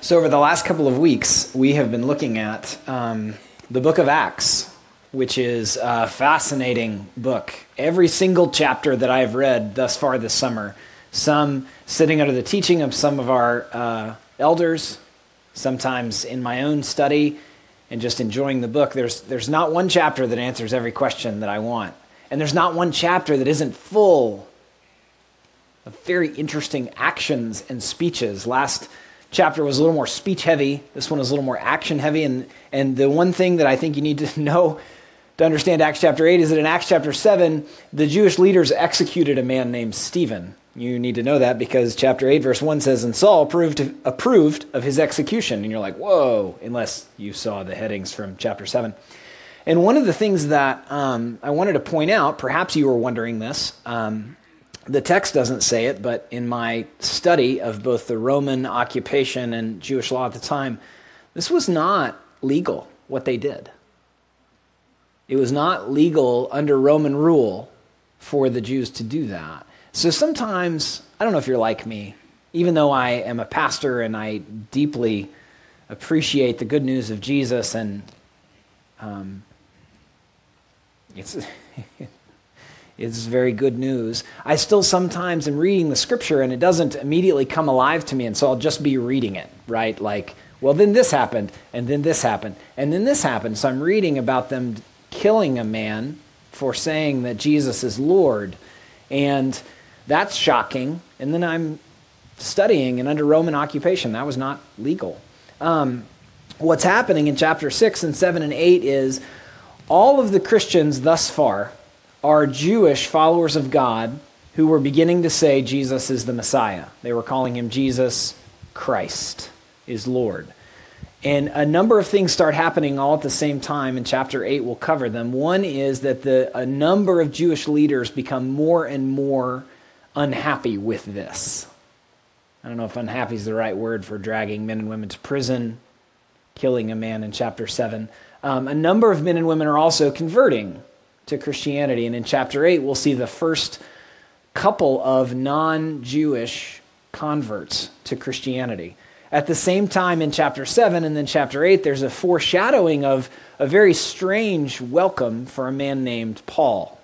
So, over the last couple of weeks, we have been looking at um, the book of Acts, which is a fascinating book. Every single chapter that I have read thus far this summer, some sitting under the teaching of some of our uh, elders, sometimes in my own study, and just enjoying the book, there's, there's not one chapter that answers every question that I want. And there's not one chapter that isn't full of very interesting actions and speeches. Last chapter was a little more speech heavy. This one is a little more action heavy. And, and the one thing that I think you need to know to understand Acts chapter 8 is that in Acts chapter 7, the Jewish leaders executed a man named Stephen. You need to know that because chapter 8, verse 1 says, And Saul approved, approved of his execution. And you're like, whoa, unless you saw the headings from chapter 7. And one of the things that um, I wanted to point out, perhaps you were wondering this, um, the text doesn't say it, but in my study of both the Roman occupation and Jewish law at the time, this was not legal what they did. It was not legal under Roman rule for the Jews to do that. So sometimes, I don't know if you're like me, even though I am a pastor and I deeply appreciate the good news of Jesus and um, it's is very good news. I still sometimes am reading the scripture and it doesn't immediately come alive to me, and so I'll just be reading it, right? Like, well, then this happened, and then this happened, and then this happened. So I'm reading about them killing a man for saying that Jesus is Lord, and that's shocking. And then I'm studying, and under Roman occupation, that was not legal. Um, what's happening in chapter 6 and 7 and 8 is all of the Christians thus far are Jewish followers of God who were beginning to say Jesus is the Messiah. They were calling him Jesus Christ is Lord. And a number of things start happening all at the same time, and chapter 8 will cover them. One is that the, a number of Jewish leaders become more and more unhappy with this. I don't know if unhappy is the right word for dragging men and women to prison, killing a man in chapter 7. Um, a number of men and women are also converting to Christianity. And in chapter 8, we'll see the first couple of non Jewish converts to Christianity. At the same time, in chapter 7 and then chapter 8, there's a foreshadowing of a very strange welcome for a man named Paul.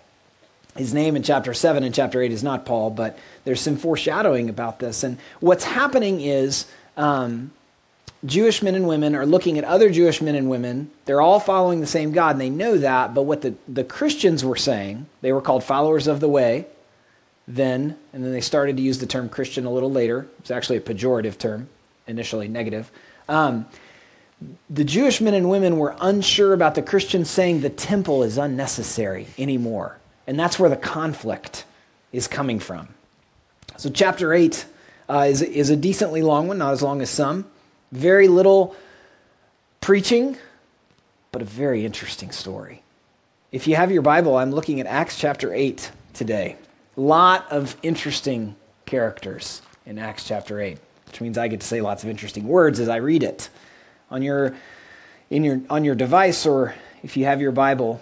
His name in chapter 7 and chapter 8 is not Paul, but there's some foreshadowing about this. And what's happening is um, Jewish men and women are looking at other Jewish men and women. They're all following the same God, and they know that. But what the, the Christians were saying, they were called followers of the way then, and then they started to use the term Christian a little later. It's actually a pejorative term, initially negative. Um, the Jewish men and women were unsure about the Christians saying the temple is unnecessary anymore. And that's where the conflict is coming from. So, chapter 8 uh, is, is a decently long one, not as long as some. Very little preaching, but a very interesting story. If you have your Bible, I'm looking at Acts chapter 8 today. A Lot of interesting characters in Acts chapter 8, which means I get to say lots of interesting words as I read it. On your, in your, on your device, or if you have your Bible,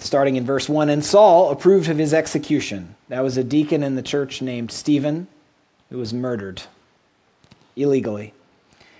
starting in verse 1 And Saul approved of his execution. That was a deacon in the church named Stephen who was murdered illegally.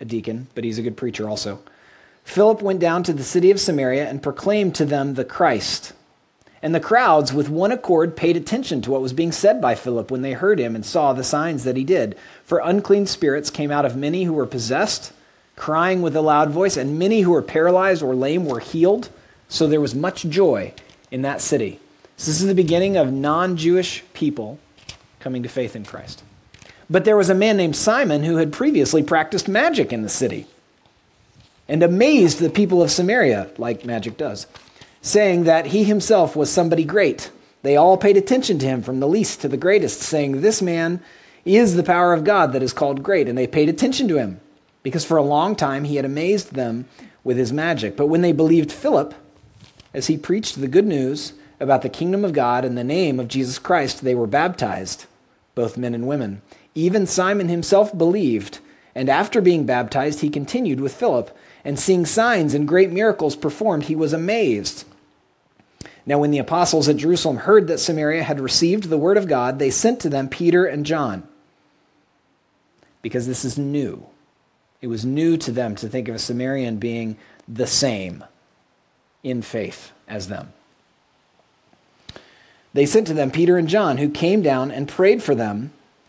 a deacon, but he's a good preacher also. Philip went down to the city of Samaria and proclaimed to them the Christ. And the crowds, with one accord, paid attention to what was being said by Philip when they heard him and saw the signs that he did. For unclean spirits came out of many who were possessed, crying with a loud voice, and many who were paralyzed or lame were healed. So there was much joy in that city. So this is the beginning of non Jewish people coming to faith in Christ. But there was a man named Simon who had previously practiced magic in the city and amazed the people of Samaria, like magic does, saying that he himself was somebody great. They all paid attention to him, from the least to the greatest, saying, This man is the power of God that is called great. And they paid attention to him because for a long time he had amazed them with his magic. But when they believed Philip, as he preached the good news about the kingdom of God and the name of Jesus Christ, they were baptized, both men and women. Even Simon himself believed, and after being baptized, he continued with Philip, and seeing signs and great miracles performed, he was amazed. Now, when the apostles at Jerusalem heard that Samaria had received the word of God, they sent to them Peter and John, because this is new. It was new to them to think of a Samaritan being the same in faith as them. They sent to them Peter and John, who came down and prayed for them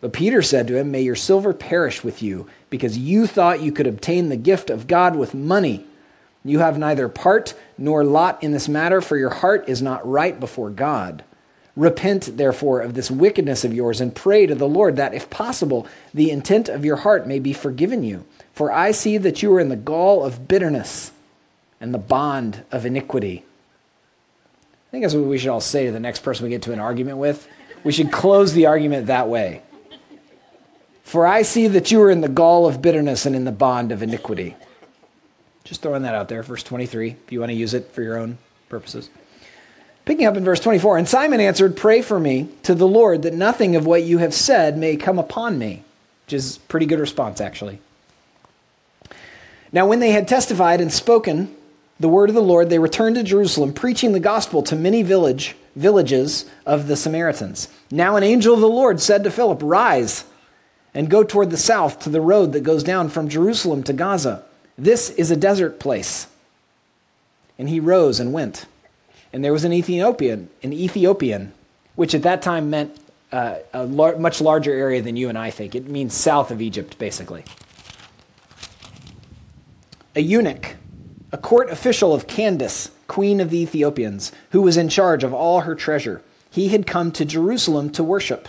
But Peter said to him, May your silver perish with you, because you thought you could obtain the gift of God with money. You have neither part nor lot in this matter, for your heart is not right before God. Repent, therefore, of this wickedness of yours, and pray to the Lord that, if possible, the intent of your heart may be forgiven you. For I see that you are in the gall of bitterness and the bond of iniquity. I think that's what we should all say to the next person we get to an argument with. We should close the argument that way. For I see that you are in the gall of bitterness and in the bond of iniquity. Just throwing that out there, verse 23, if you want to use it for your own purposes. Picking up in verse 24, and Simon answered, Pray for me to the Lord that nothing of what you have said may come upon me, which is pretty good response, actually. Now, when they had testified and spoken the word of the Lord, they returned to Jerusalem, preaching the gospel to many village, villages of the Samaritans. Now, an angel of the Lord said to Philip, Rise and go toward the south to the road that goes down from Jerusalem to Gaza. This is a desert place. And he rose and went. And there was an Ethiopian, an Ethiopian, which at that time meant uh, a lar- much larger area than you and I think. It means south of Egypt, basically. A eunuch, a court official of Candace, queen of the Ethiopians, who was in charge of all her treasure. He had come to Jerusalem to worship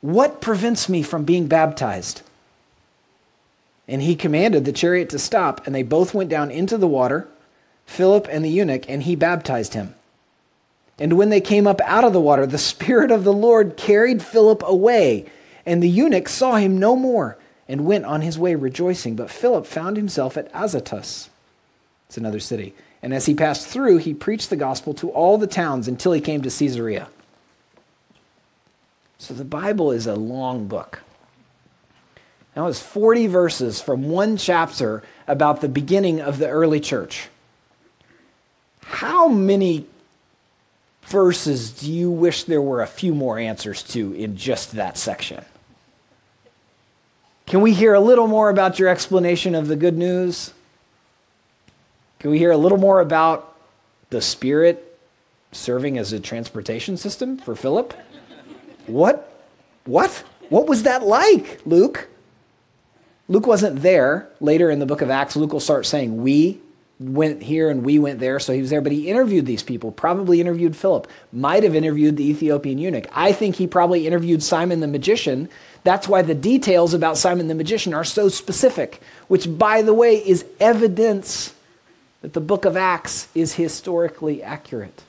What prevents me from being baptized? And he commanded the chariot to stop, and they both went down into the water, Philip and the eunuch, and he baptized him. And when they came up out of the water, the Spirit of the Lord carried Philip away, and the eunuch saw him no more and went on his way rejoicing. But Philip found himself at Azotus. It's another city. And as he passed through, he preached the gospel to all the towns until he came to Caesarea. So the Bible is a long book. Now was 40 verses from one chapter about the beginning of the early church. How many verses do you wish there were a few more answers to in just that section? Can we hear a little more about your explanation of the good news? Can we hear a little more about the Spirit serving as a transportation system for Philip? What? What? What was that like, Luke? Luke wasn't there. Later in the book of Acts, Luke will start saying, We went here and we went there. So he was there, but he interviewed these people, probably interviewed Philip, might have interviewed the Ethiopian eunuch. I think he probably interviewed Simon the magician. That's why the details about Simon the magician are so specific, which, by the way, is evidence that the book of Acts is historically accurate.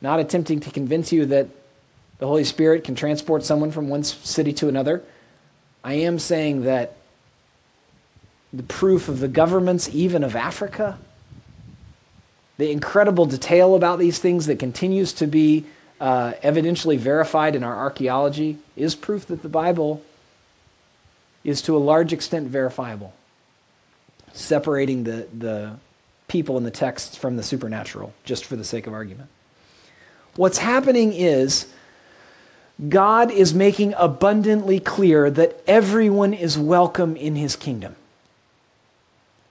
Not attempting to convince you that the Holy Spirit can transport someone from one city to another. I am saying that the proof of the governments, even of Africa, the incredible detail about these things that continues to be uh, evidentially verified in our archaeology is proof that the Bible is to a large extent verifiable, separating the, the people in the texts from the supernatural, just for the sake of argument. What's happening is God is making abundantly clear that everyone is welcome in his kingdom.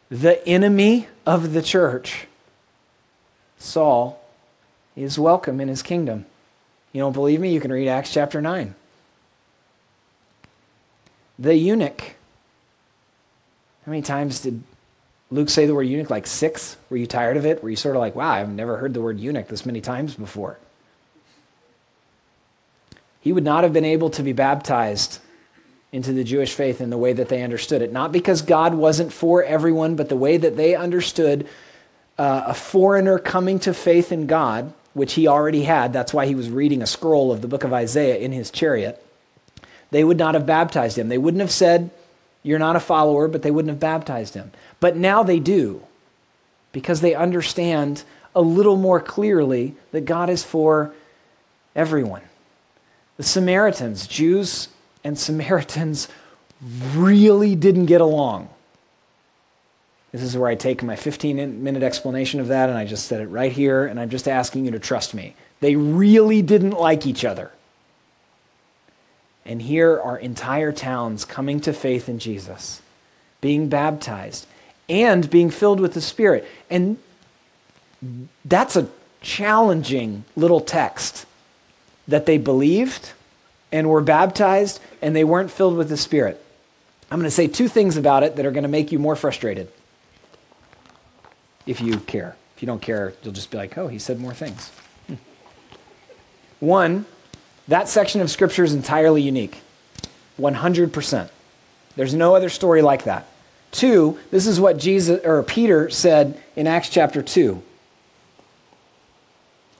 The enemy of the church, Saul, is welcome in his kingdom. You don't believe me? You can read Acts chapter 9. The eunuch. How many times did Luke say the word eunuch? Like six? Were you tired of it? Were you sort of like, wow, I've never heard the word eunuch this many times before? He would not have been able to be baptized into the Jewish faith in the way that they understood it. Not because God wasn't for everyone, but the way that they understood uh, a foreigner coming to faith in God which he already had. That's why he was reading a scroll of the book of Isaiah in his chariot. They would not have baptized him. They wouldn't have said, You're not a follower, but they wouldn't have baptized him. But now they do, because they understand a little more clearly that God is for everyone. The Samaritans, Jews and Samaritans, really didn't get along. This is where I take my 15 minute explanation of that and I just said it right here, and I'm just asking you to trust me. They really didn't like each other. And here are entire towns coming to faith in Jesus, being baptized, and being filled with the Spirit. And that's a challenging little text that they believed and were baptized and they weren't filled with the Spirit. I'm going to say two things about it that are going to make you more frustrated if you care. If you don't care, you'll just be like, oh, he said more things. Hmm. One, that section of Scripture is entirely unique. 100%. There's no other story like that. Two, this is what Jesus or Peter said in Acts chapter 2.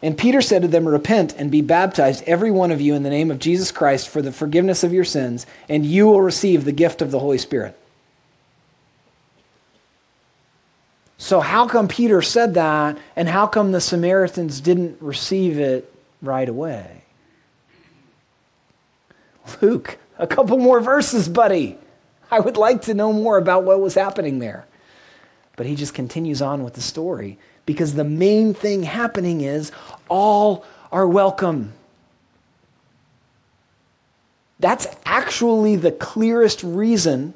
And Peter said to them, Repent and be baptized, every one of you, in the name of Jesus Christ for the forgiveness of your sins, and you will receive the gift of the Holy Spirit. So, how come Peter said that, and how come the Samaritans didn't receive it right away? Luke, a couple more verses, buddy. I would like to know more about what was happening there. But he just continues on with the story because the main thing happening is all are welcome. That's actually the clearest reason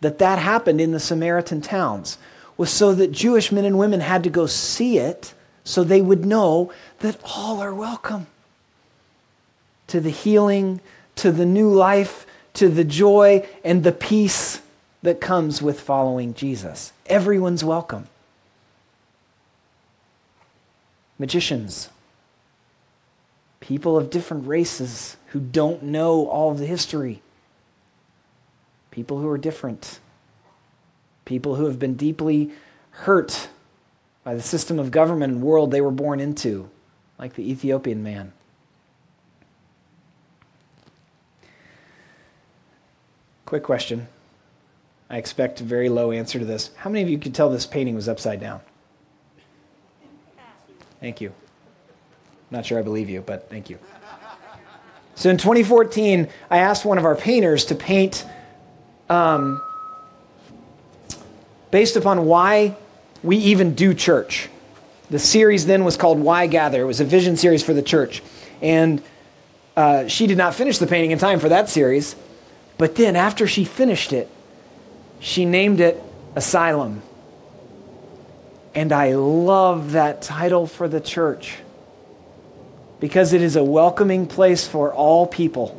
that that happened in the Samaritan towns was so that Jewish men and women had to go see it so they would know that all are welcome to the healing, to the new life, to the joy and the peace that comes with following Jesus. Everyone's welcome. Magicians, people of different races who don't know all of the history, people who are different people who have been deeply hurt by the system of government and world they were born into, like the Ethiopian man. Quick question. I expect a very low answer to this. How many of you could tell this painting was upside down? Thank you. Not sure I believe you, but thank you. So in 2014, I asked one of our painters to paint um, based upon why we even do church. The series then was called Why Gather. It was a vision series for the church. And uh, she did not finish the painting in time for that series. But then, after she finished it, she named it Asylum. And I love that title for the church because it is a welcoming place for all people.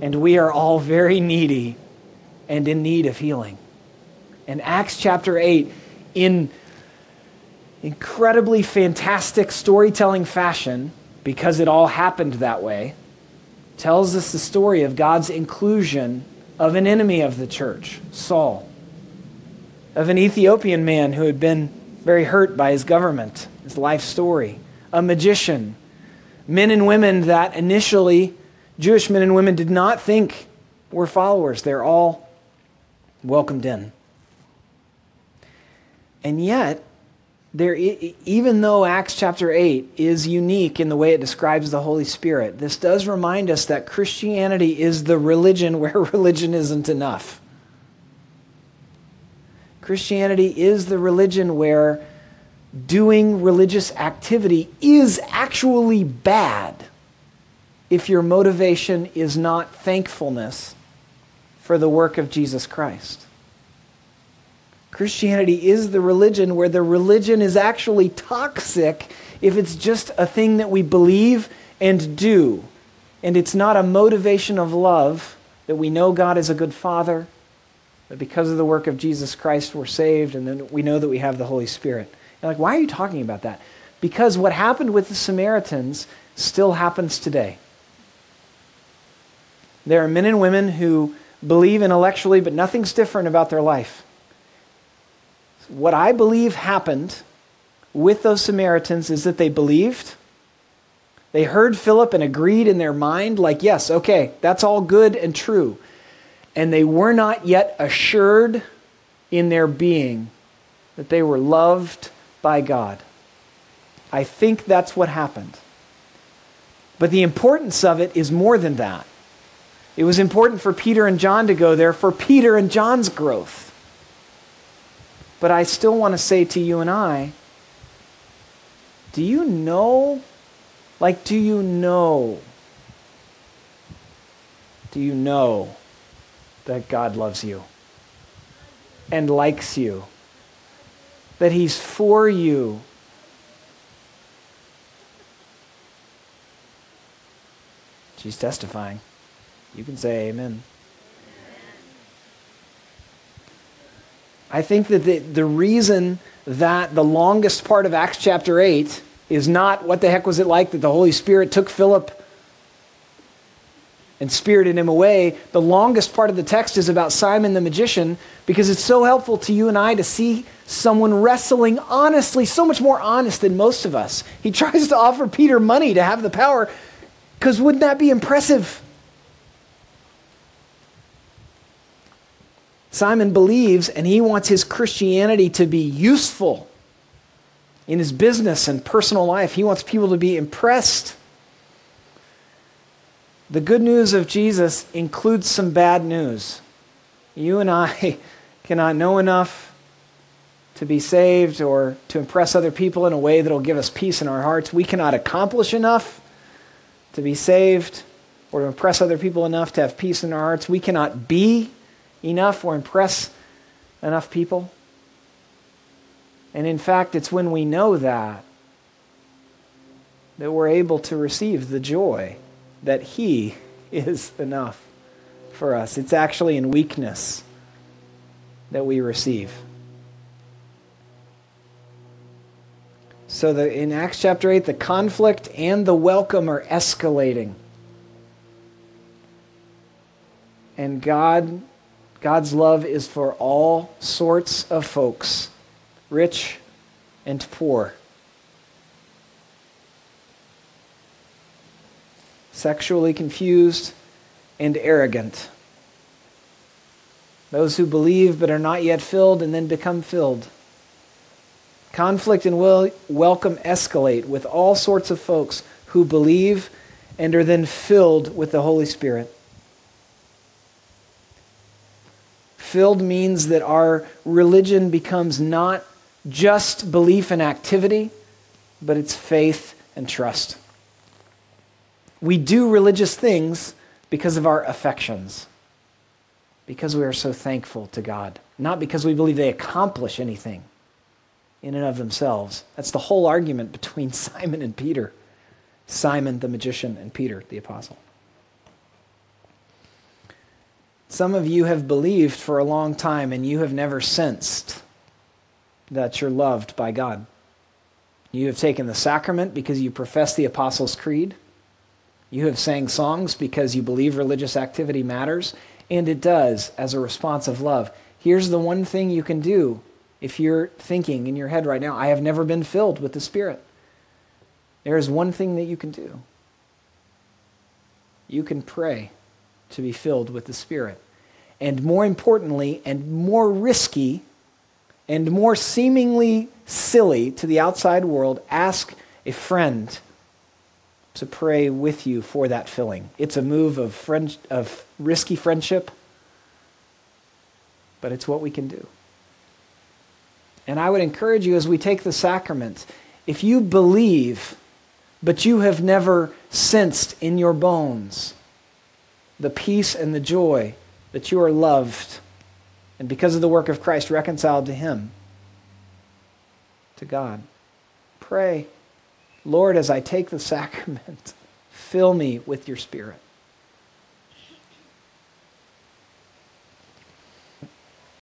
And we are all very needy and in need of healing And Acts chapter 8 in incredibly fantastic storytelling fashion, because it all happened that way, tells us the story of God's inclusion of an enemy of the church, Saul, of an Ethiopian man who had been very hurt by his government, his life story. A magician. Men and women that initially, Jewish men and women, did not think were followers. They're all welcomed in. And yet, there, even though Acts chapter 8 is unique in the way it describes the Holy Spirit, this does remind us that Christianity is the religion where religion isn't enough. Christianity is the religion where doing religious activity is actually bad if your motivation is not thankfulness for the work of Jesus Christ. Christianity is the religion where the religion is actually toxic if it's just a thing that we believe and do. And it's not a motivation of love that we know God is a good father, that because of the work of Jesus Christ we're saved, and then we know that we have the Holy Spirit. Like, why are you talking about that? Because what happened with the Samaritans still happens today. There are men and women who believe intellectually, but nothing's different about their life what I believe happened with those Samaritans is that they believed. They heard Philip and agreed in their mind, like, yes, okay, that's all good and true. And they were not yet assured in their being that they were loved by God. I think that's what happened. But the importance of it is more than that. It was important for Peter and John to go there for Peter and John's growth. But I still want to say to you and I do you know? Like, do you know? Do you know that God loves you and likes you? That He's for you? She's testifying. You can say amen. I think that the, the reason that the longest part of Acts chapter 8 is not what the heck was it like that the Holy Spirit took Philip and spirited him away. The longest part of the text is about Simon the magician because it's so helpful to you and I to see someone wrestling honestly, so much more honest than most of us. He tries to offer Peter money to have the power because wouldn't that be impressive? Simon believes and he wants his Christianity to be useful in his business and personal life. He wants people to be impressed. The good news of Jesus includes some bad news. You and I cannot know enough to be saved or to impress other people in a way that will give us peace in our hearts. We cannot accomplish enough to be saved or to impress other people enough to have peace in our hearts. We cannot be enough or impress enough people. And in fact, it's when we know that that we're able to receive the joy that He is enough for us. It's actually in weakness that we receive. So the, in Acts chapter 8, the conflict and the welcome are escalating. And God God's love is for all sorts of folks, rich and poor. Sexually confused and arrogant. Those who believe but are not yet filled and then become filled. Conflict and will, welcome escalate with all sorts of folks who believe and are then filled with the Holy Spirit. Filled means that our religion becomes not just belief and activity, but it's faith and trust. We do religious things because of our affections, because we are so thankful to God, not because we believe they accomplish anything in and of themselves. That's the whole argument between Simon and Peter Simon the magician and Peter the apostle. Some of you have believed for a long time and you have never sensed that you're loved by God. You have taken the sacrament because you profess the Apostles' Creed. You have sang songs because you believe religious activity matters, and it does as a response of love. Here's the one thing you can do If you're thinking in your head right now, I have never been filled with the Spirit, there is one thing that you can do. You can pray to be filled with the Spirit. And more importantly, and more risky, and more seemingly silly to the outside world, ask a friend to pray with you for that filling. It's a move of, friend, of risky friendship, but it's what we can do. And I would encourage you as we take the sacrament, if you believe, but you have never sensed in your bones the peace and the joy that you are loved, and because of the work of Christ, reconciled to Him, to God, pray, Lord, as I take the sacrament, fill me with your Spirit.